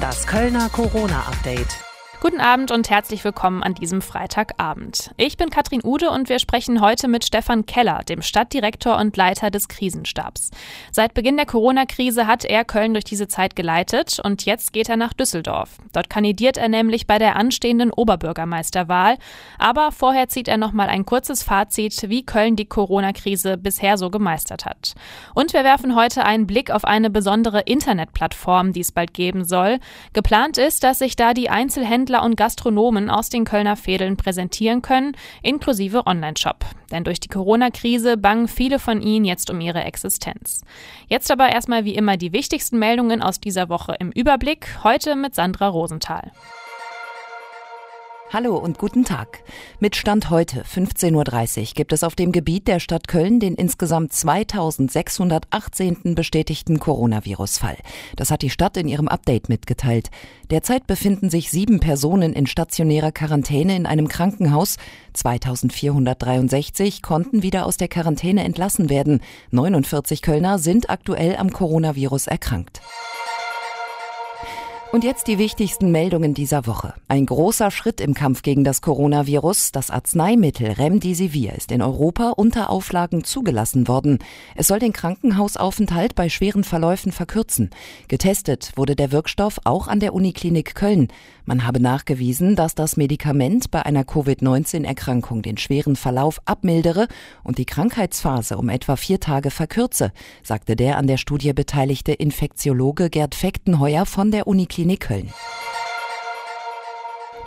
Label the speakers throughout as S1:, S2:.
S1: Das Kölner Corona-Update.
S2: Guten Abend und herzlich willkommen an diesem Freitagabend. Ich bin Katrin Ude und wir sprechen heute mit Stefan Keller, dem Stadtdirektor und Leiter des Krisenstabs. Seit Beginn der Corona-Krise hat er Köln durch diese Zeit geleitet und jetzt geht er nach Düsseldorf. Dort kandidiert er nämlich bei der anstehenden Oberbürgermeisterwahl. Aber vorher zieht er noch mal ein kurzes Fazit, wie Köln die Corona-Krise bisher so gemeistert hat. Und wir werfen heute einen Blick auf eine besondere Internetplattform, die es bald geben soll. Geplant ist, dass sich da die Einzelhändler Händler und Gastronomen aus den Kölner Fädeln präsentieren können, inklusive Online-Shop. Denn durch die Corona-Krise bangen viele von ihnen jetzt um ihre Existenz. Jetzt aber erstmal wie immer die wichtigsten Meldungen aus dieser Woche im Überblick, heute mit Sandra Rosenthal.
S3: Hallo und guten Tag. Mit Stand heute 15.30 Uhr gibt es auf dem Gebiet der Stadt Köln den insgesamt 2618. bestätigten Coronavirus-Fall. Das hat die Stadt in ihrem Update mitgeteilt. Derzeit befinden sich sieben Personen in stationärer Quarantäne in einem Krankenhaus. 2463 konnten wieder aus der Quarantäne entlassen werden. 49 Kölner sind aktuell am Coronavirus erkrankt. Und jetzt die wichtigsten Meldungen dieser Woche. Ein großer Schritt im Kampf gegen das Coronavirus. Das Arzneimittel Remdesivir ist in Europa unter Auflagen zugelassen worden. Es soll den Krankenhausaufenthalt bei schweren Verläufen verkürzen. Getestet wurde der Wirkstoff auch an der Uniklinik Köln. Man habe nachgewiesen, dass das Medikament bei einer Covid-19-Erkrankung den schweren Verlauf abmildere und die Krankheitsphase um etwa vier Tage verkürze, sagte der an der Studie beteiligte Infektiologe Gerd Fechtenheuer von der Uniklinik Klinik Köln.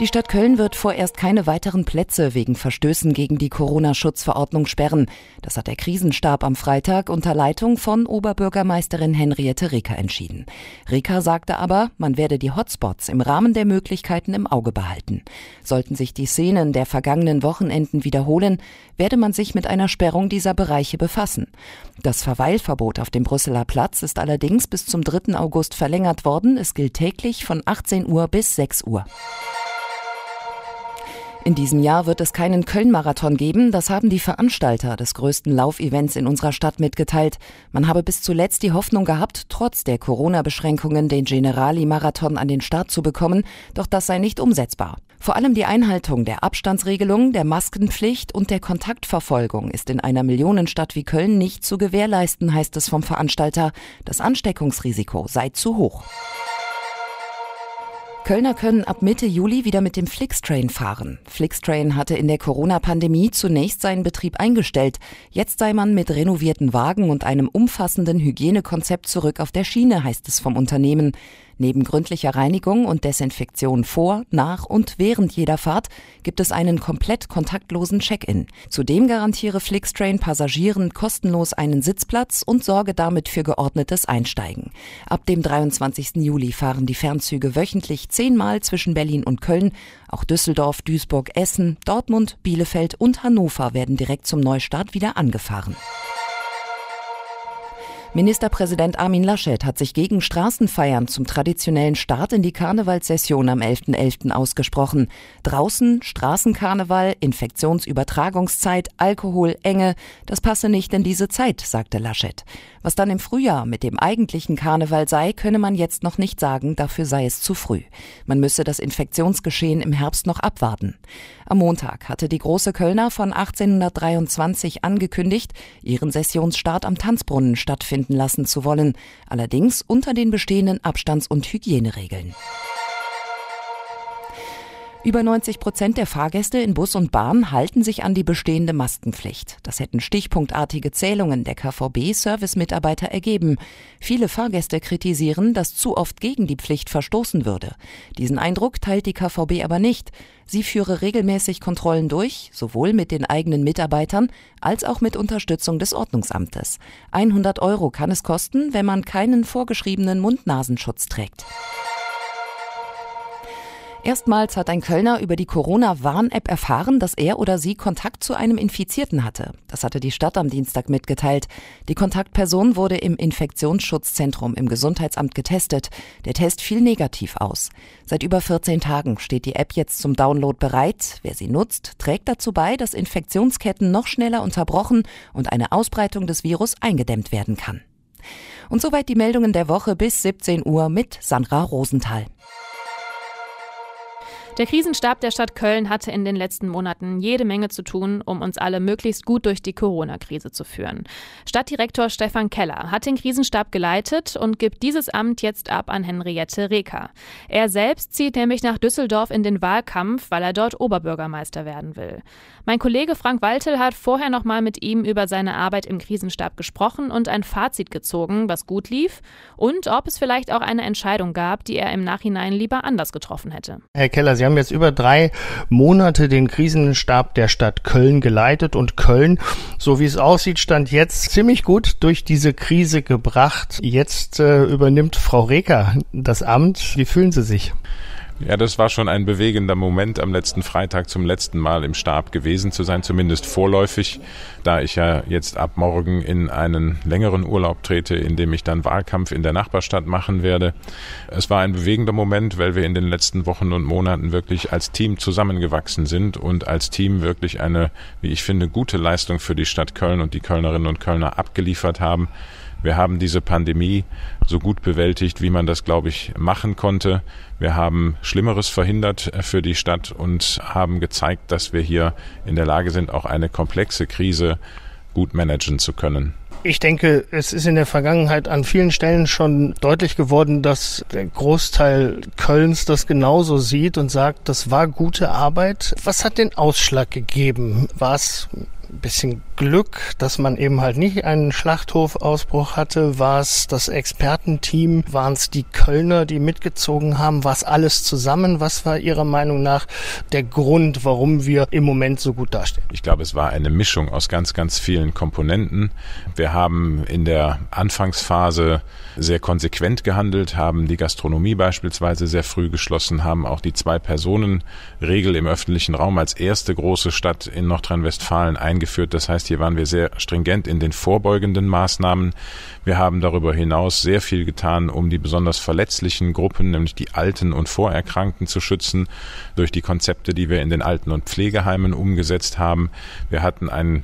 S3: Die Stadt Köln wird vorerst keine weiteren Plätze wegen Verstößen gegen die Corona-Schutzverordnung sperren. Das hat der Krisenstab am Freitag unter Leitung von Oberbürgermeisterin Henriette Reker entschieden. Reker sagte aber, man werde die Hotspots im Rahmen der Möglichkeiten im Auge behalten. Sollten sich die Szenen der vergangenen Wochenenden wiederholen, werde man sich mit einer Sperrung dieser Bereiche befassen. Das Verweilverbot auf dem Brüsseler Platz ist allerdings bis zum 3. August verlängert worden. Es gilt täglich von 18 Uhr bis 6 Uhr. In diesem Jahr wird es keinen Köln-Marathon geben, das haben die Veranstalter des größten Laufevents in unserer Stadt mitgeteilt. Man habe bis zuletzt die Hoffnung gehabt, trotz der Corona-Beschränkungen den Generali-Marathon an den Start zu bekommen, doch das sei nicht umsetzbar. Vor allem die Einhaltung der Abstandsregelung, der Maskenpflicht und der Kontaktverfolgung ist in einer Millionenstadt wie Köln nicht zu gewährleisten, heißt es vom Veranstalter. Das Ansteckungsrisiko sei zu hoch. Kölner können ab Mitte Juli wieder mit dem Flixtrain fahren. Flixtrain hatte in der Corona-Pandemie zunächst seinen Betrieb eingestellt. Jetzt sei man mit renovierten Wagen und einem umfassenden Hygienekonzept zurück auf der Schiene, heißt es vom Unternehmen. Neben gründlicher Reinigung und Desinfektion vor, nach und während jeder Fahrt gibt es einen komplett kontaktlosen Check-in. Zudem garantiere Flixtrain Passagieren kostenlos einen Sitzplatz und sorge damit für geordnetes Einsteigen. Ab dem 23. Juli fahren die Fernzüge wöchentlich zehnmal zwischen Berlin und Köln. Auch Düsseldorf, Duisburg, Essen, Dortmund, Bielefeld und Hannover werden direkt zum Neustart wieder angefahren. Ministerpräsident Armin Laschet hat sich gegen Straßenfeiern zum traditionellen Start in die Karnevalssession am 11.11. .11. ausgesprochen. Draußen Straßenkarneval, Infektionsübertragungszeit, Alkohol, Enge, das passe nicht in diese Zeit, sagte Laschet. Was dann im Frühjahr mit dem eigentlichen Karneval sei, könne man jetzt noch nicht sagen, dafür sei es zu früh. Man müsse das Infektionsgeschehen im Herbst noch abwarten. Am Montag hatte die große Kölner von 1823 angekündigt, ihren Sessionsstart am Tanzbrunnen stattfinden lassen zu wollen, allerdings unter den bestehenden Abstands- und Hygieneregeln. Über 90 Prozent der Fahrgäste in Bus und Bahn halten sich an die bestehende Maskenpflicht. Das hätten stichpunktartige Zählungen der KVB-Service-Mitarbeiter ergeben. Viele Fahrgäste kritisieren, dass zu oft gegen die Pflicht verstoßen würde. Diesen Eindruck teilt die KVB aber nicht. Sie führe regelmäßig Kontrollen durch, sowohl mit den eigenen Mitarbeitern als auch mit Unterstützung des Ordnungsamtes. 100 Euro kann es kosten, wenn man keinen vorgeschriebenen Mund-Nasenschutz trägt. Erstmals hat ein Kölner über die Corona-Warn-App erfahren, dass er oder sie Kontakt zu einem Infizierten hatte. Das hatte die Stadt am Dienstag mitgeteilt. Die Kontaktperson wurde im Infektionsschutzzentrum im Gesundheitsamt getestet. Der Test fiel negativ aus. Seit über 14 Tagen steht die App jetzt zum Download bereit. Wer sie nutzt, trägt dazu bei, dass Infektionsketten noch schneller unterbrochen und eine Ausbreitung des Virus eingedämmt werden kann. Und soweit die Meldungen der Woche bis 17 Uhr mit Sandra Rosenthal.
S2: Der Krisenstab der Stadt Köln hatte in den letzten Monaten jede Menge zu tun, um uns alle möglichst gut durch die Corona-Krise zu führen. Stadtdirektor Stefan Keller hat den Krisenstab geleitet und gibt dieses Amt jetzt ab an Henriette Reker. Er selbst zieht nämlich nach Düsseldorf in den Wahlkampf, weil er dort Oberbürgermeister werden will. Mein Kollege Frank Waltel hat vorher noch mal mit ihm über seine Arbeit im Krisenstab gesprochen und ein Fazit gezogen, was gut lief und ob es vielleicht auch eine Entscheidung gab, die er im Nachhinein lieber anders getroffen hätte.
S4: Herr Keller, Sie Sie haben jetzt über drei Monate den Krisenstab der Stadt Köln geleitet und Köln, so wie es aussieht, stand jetzt ziemlich gut durch diese Krise gebracht. Jetzt äh, übernimmt Frau Reker das Amt. Wie fühlen Sie sich?
S5: Ja, das war schon ein bewegender Moment am letzten Freitag zum letzten Mal im Stab gewesen zu sein, zumindest vorläufig, da ich ja jetzt ab morgen in einen längeren Urlaub trete, in dem ich dann Wahlkampf in der Nachbarstadt machen werde. Es war ein bewegender Moment, weil wir in den letzten Wochen und Monaten wirklich als Team zusammengewachsen sind und als Team wirklich eine, wie ich finde, gute Leistung für die Stadt Köln und die Kölnerinnen und Kölner abgeliefert haben. Wir haben diese Pandemie so gut bewältigt, wie man das, glaube ich, machen konnte. Wir haben Schlimmeres verhindert äh, für die Stadt und haben gezeigt, dass wir hier in der Lage sind, auch eine komplexe Krise gut managen zu können.
S4: Ich denke, es ist in der Vergangenheit an vielen Stellen schon deutlich geworden, dass der Großteil Kölns das genauso sieht und sagt, das war gute Arbeit. Was hat den Ausschlag gegeben? War es bisschen Glück, dass man eben halt nicht einen Schlachthofausbruch hatte. War es das Expertenteam? Waren es die Kölner, die mitgezogen haben? War es alles zusammen? Was war Ihrer Meinung nach der Grund, warum wir im Moment so gut dastehen?
S5: Ich glaube, es war eine Mischung aus ganz, ganz vielen Komponenten. Wir haben in der Anfangsphase sehr konsequent gehandelt, haben die Gastronomie beispielsweise sehr früh geschlossen, haben auch die Zwei-Personen-Regel im öffentlichen Raum als erste große Stadt in Nordrhein-Westfalen eingeführt. Das heißt, hier waren wir sehr stringent in den vorbeugenden Maßnahmen. Wir haben darüber hinaus sehr viel getan, um die besonders verletzlichen Gruppen, nämlich die Alten und Vorerkrankten zu schützen, durch die Konzepte, die wir in den Alten- und Pflegeheimen umgesetzt haben. Wir hatten einen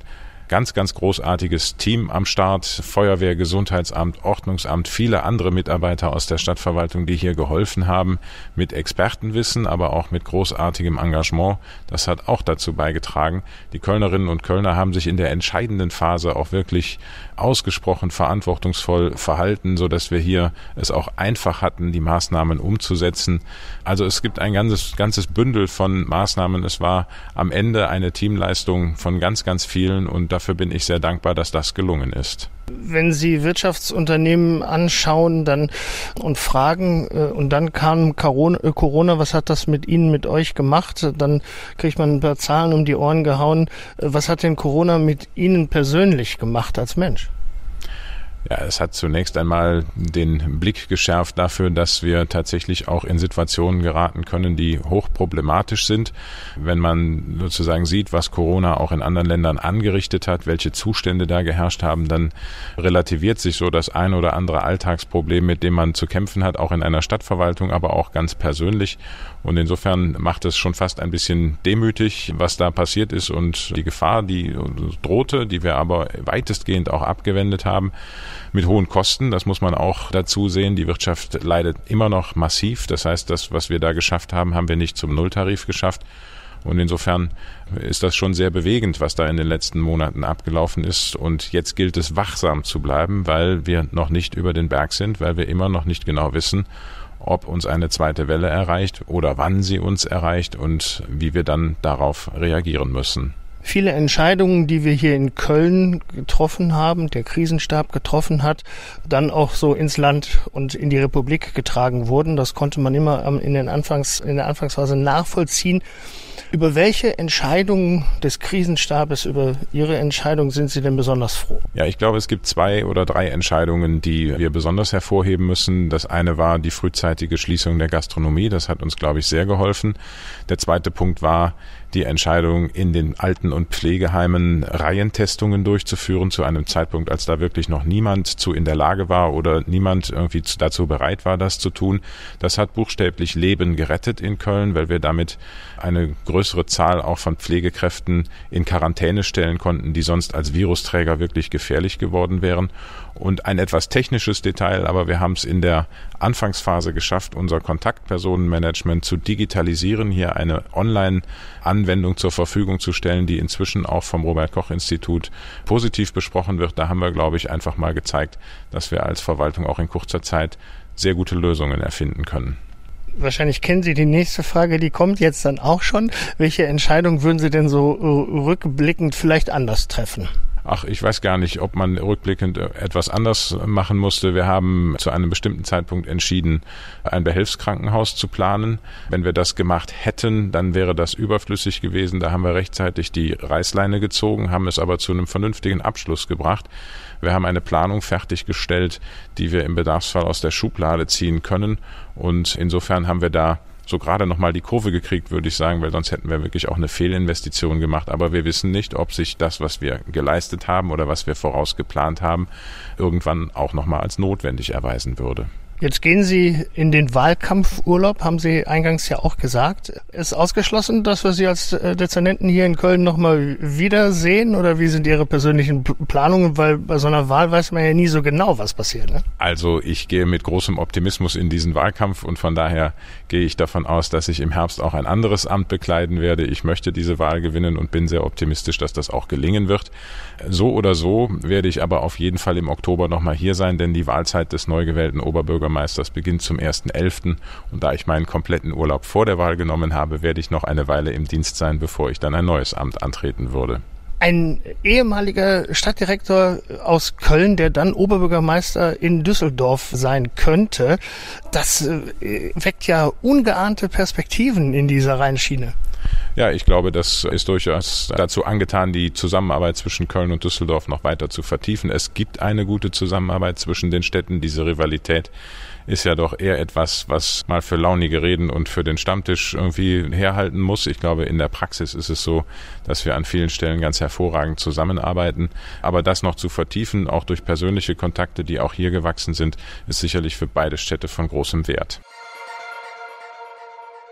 S5: ganz, ganz großartiges Team am Start. Feuerwehr, Gesundheitsamt, Ordnungsamt, viele andere Mitarbeiter aus der Stadtverwaltung, die hier geholfen haben mit Expertenwissen, aber auch mit großartigem Engagement. Das hat auch dazu beigetragen. Die Kölnerinnen und Kölner haben sich in der entscheidenden Phase auch wirklich ausgesprochen verantwortungsvoll verhalten, so dass wir hier es auch einfach hatten, die Maßnahmen umzusetzen. Also es gibt ein ganzes, ganzes Bündel von Maßnahmen. Es war am Ende eine Teamleistung von ganz, ganz vielen und dafür bin ich sehr dankbar, dass das gelungen ist.
S4: Wenn Sie Wirtschaftsunternehmen anschauen dann und fragen äh, und dann kam äh, Corona, was hat das mit Ihnen, mit euch gemacht? Dann kriegt man ein paar Zahlen um die Ohren gehauen. Äh, was hat denn Corona mit Ihnen persönlich gemacht als Mensch?
S5: Ja, es hat zunächst einmal den Blick geschärft dafür, dass wir tatsächlich auch in Situationen geraten können, die hochproblematisch sind. Wenn man sozusagen sieht, was Corona auch in anderen Ländern angerichtet hat, welche Zustände da geherrscht haben, dann relativiert sich so das ein oder andere Alltagsproblem, mit dem man zu kämpfen hat, auch in einer Stadtverwaltung, aber auch ganz persönlich. Und insofern macht es schon fast ein bisschen demütig, was da passiert ist und die Gefahr, die drohte, die wir aber weitestgehend auch abgewendet haben, mit hohen Kosten. Das muss man auch dazu sehen. Die Wirtschaft leidet immer noch massiv. Das heißt, das, was wir da geschafft haben, haben wir nicht zum Nulltarif geschafft. Und insofern ist das schon sehr bewegend, was da in den letzten Monaten abgelaufen ist. Und jetzt gilt es wachsam zu bleiben, weil wir noch nicht über den Berg sind, weil wir immer noch nicht genau wissen, ob uns eine zweite Welle erreicht oder wann sie uns erreicht und wie wir dann darauf reagieren müssen.
S4: Viele Entscheidungen, die wir hier in Köln getroffen haben, der Krisenstab getroffen hat, dann auch so ins Land und in die Republik getragen wurden. Das konnte man immer in, den Anfangs, in der Anfangsphase nachvollziehen. Über welche Entscheidungen des Krisenstabes, über Ihre Entscheidung sind Sie denn besonders froh?
S5: Ja, ich glaube, es gibt zwei oder drei Entscheidungen, die wir besonders hervorheben müssen. Das eine war die frühzeitige Schließung der Gastronomie. Das hat uns, glaube ich, sehr geholfen. Der zweite Punkt war die Entscheidung, in den Alten- und Pflegeheimen Reihentestungen durchzuführen, zu einem Zeitpunkt, als da wirklich noch niemand zu in der Lage war oder niemand irgendwie dazu bereit war, das zu tun. Das hat buchstäblich Leben gerettet in Köln, weil wir damit eine größere Zahl auch von Pflegekräften in Quarantäne stellen konnten, die sonst als Virusträger wirklich gefährlich geworden wären. Und ein etwas technisches Detail, aber wir haben es in der Anfangsphase geschafft, unser Kontaktpersonenmanagement zu digitalisieren, hier eine Online-Anwendung zur Verfügung zu stellen, die inzwischen auch vom Robert Koch Institut positiv besprochen wird. Da haben wir, glaube ich, einfach mal gezeigt, dass wir als Verwaltung auch in kurzer Zeit sehr gute Lösungen erfinden können.
S4: Wahrscheinlich kennen Sie die nächste Frage, die kommt jetzt dann auch schon. Welche Entscheidung würden Sie denn so äh, rückblickend vielleicht anders treffen?
S5: Ach, ich weiß gar nicht, ob man rückblickend etwas anders machen musste. Wir haben zu einem bestimmten Zeitpunkt entschieden, ein Behelfskrankenhaus zu planen. Wenn wir das gemacht hätten, dann wäre das überflüssig gewesen. Da haben wir rechtzeitig die Reißleine gezogen, haben es aber zu einem vernünftigen Abschluss gebracht. Wir haben eine Planung fertiggestellt, die wir im Bedarfsfall aus der Schublade ziehen können. Und insofern haben wir da so gerade nochmal die Kurve gekriegt, würde ich sagen, weil sonst hätten wir wirklich auch eine Fehlinvestition gemacht. Aber wir wissen nicht, ob sich das, was wir geleistet haben oder was wir vorausgeplant haben, irgendwann auch nochmal als notwendig erweisen würde.
S4: Jetzt gehen Sie in den Wahlkampfurlaub, haben Sie eingangs ja auch gesagt. Ist ausgeschlossen, dass wir Sie als äh, Dezernenten hier in Köln nochmal wiedersehen? Oder wie sind Ihre persönlichen Planungen? Weil bei so einer Wahl weiß man ja nie so genau, was passiert. Ne?
S5: Also ich gehe mit großem Optimismus in diesen Wahlkampf und von daher gehe ich davon aus, dass ich im Herbst auch ein anderes Amt bekleiden werde. Ich möchte diese Wahl gewinnen und bin sehr optimistisch, dass das auch gelingen wird. So oder so werde ich aber auf jeden Fall im Oktober nochmal hier sein, denn die Wahlzeit des neu gewählten Oberbürgermeisters Bürgermeisters beginnt zum 1.11. Und da ich meinen kompletten Urlaub vor der Wahl genommen habe, werde ich noch eine Weile im Dienst sein, bevor ich dann ein neues Amt antreten würde
S4: ein ehemaliger Stadtdirektor aus Köln, der dann Oberbürgermeister in Düsseldorf sein könnte, das äh, weckt ja ungeahnte Perspektiven in dieser Rheinschiene.
S5: Ja, ich glaube, das ist durchaus dazu angetan, die Zusammenarbeit zwischen Köln und Düsseldorf noch weiter zu vertiefen. Es gibt eine gute Zusammenarbeit zwischen den Städten. Diese Rivalität ist ja doch eher etwas, was mal für launige Reden und für den Stammtisch irgendwie herhalten muss. Ich glaube, in der Praxis ist es so, dass wir an vielen Stellen ganz hervorragend zusammenarbeiten. Aber das noch zu vertiefen, auch durch persönliche Kontakte, die auch hier gewachsen sind, ist sicherlich für beide Städte von großem Wert.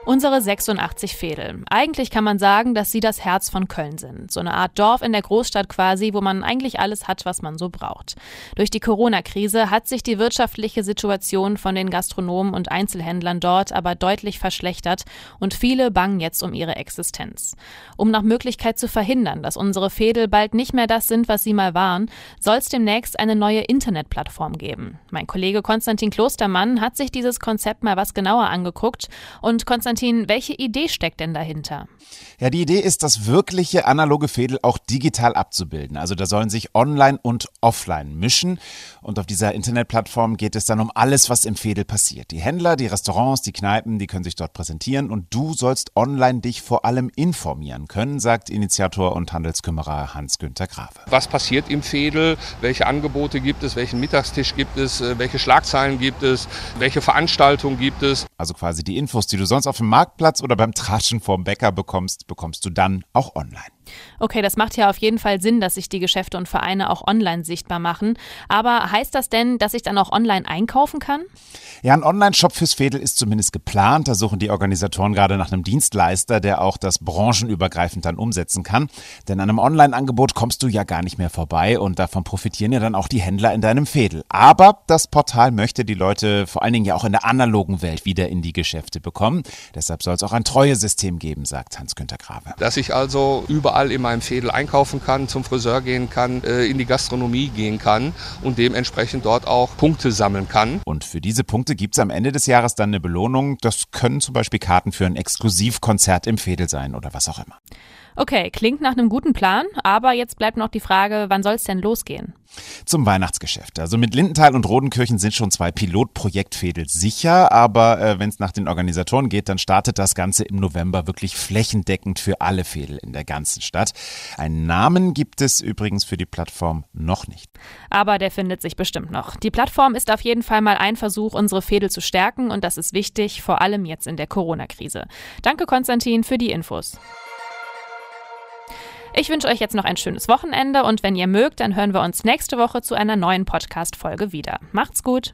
S2: Unsere 86 Fädel. Eigentlich kann man sagen, dass sie das Herz von Köln sind. So eine Art Dorf in der Großstadt quasi, wo man eigentlich alles hat, was man so braucht. Durch die Corona-Krise hat sich die wirtschaftliche Situation von den Gastronomen und Einzelhändlern dort aber deutlich verschlechtert und viele bangen jetzt um ihre Existenz. Um nach Möglichkeit zu verhindern, dass unsere Fädel bald nicht mehr das sind, was sie mal waren, soll es demnächst eine neue Internetplattform geben. Mein Kollege Konstantin Klostermann hat sich dieses Konzept mal was genauer angeguckt und Konstantin Konstantin, welche Idee steckt denn dahinter?
S6: Ja, die Idee ist, das wirkliche analoge Fädel auch digital abzubilden. Also da sollen sich online und offline mischen. Und auf dieser Internetplattform geht es dann um alles, was im Fädel passiert. Die Händler, die Restaurants, die Kneipen, die können sich dort präsentieren und du sollst online dich vor allem informieren können, sagt Initiator und Handelskümmerer Hans-Günther Grave.
S7: Was passiert im Fädel? Welche Angebote gibt es? Welchen Mittagstisch gibt es? Welche Schlagzeilen gibt es? Welche Veranstaltungen gibt es?
S6: Also quasi die Infos, die du sonst auf dem Marktplatz oder beim Tratschen vorm Bäcker bekommst, bekommst du dann auch online.
S2: Okay, das macht ja auf jeden Fall Sinn, dass sich die Geschäfte und Vereine auch online sichtbar machen. Aber heißt das denn, dass ich dann auch online einkaufen kann?
S6: Ja, ein Online-Shop fürs Fädel ist zumindest geplant. Da suchen die Organisatoren gerade nach einem Dienstleister, der auch das branchenübergreifend dann umsetzen kann. Denn an einem Online-Angebot kommst du ja gar nicht mehr vorbei und davon profitieren ja dann auch die Händler in deinem Fädel. Aber das Portal möchte die Leute vor allen Dingen ja auch in der analogen Welt wieder in die Geschäfte bekommen. Deshalb soll es auch ein Treuesystem geben, sagt Hans-Günter Grave.
S7: Dass ich also überall in meinem Fädel einkaufen kann, zum Friseur gehen kann, äh, in die Gastronomie gehen kann und dementsprechend dort auch Punkte sammeln kann.
S6: Und für diese Punkte gibt es am Ende des Jahres dann eine Belohnung. Das können zum Beispiel Karten für ein Exklusivkonzert im Fädel sein oder was auch immer.
S2: Okay, klingt nach einem guten Plan, aber jetzt bleibt noch die Frage, wann soll es denn losgehen?
S6: Zum Weihnachtsgeschäft. Also mit Lindenthal und Rodenkirchen sind schon zwei Pilotprojektfädel sicher, aber äh, wenn es nach den Organisatoren geht, dann startet das Ganze im November wirklich flächendeckend für alle Fädel in der ganzen Stadt. Einen Namen gibt es übrigens für die Plattform noch nicht.
S2: Aber der findet sich bestimmt noch. Die Plattform ist auf jeden Fall mal ein Versuch, unsere Fädel zu stärken und das ist wichtig, vor allem jetzt in der Corona-Krise. Danke Konstantin für die Infos. Ich wünsche euch jetzt noch ein schönes Wochenende und wenn ihr mögt, dann hören wir uns nächste Woche zu einer neuen Podcast-Folge wieder. Macht's gut!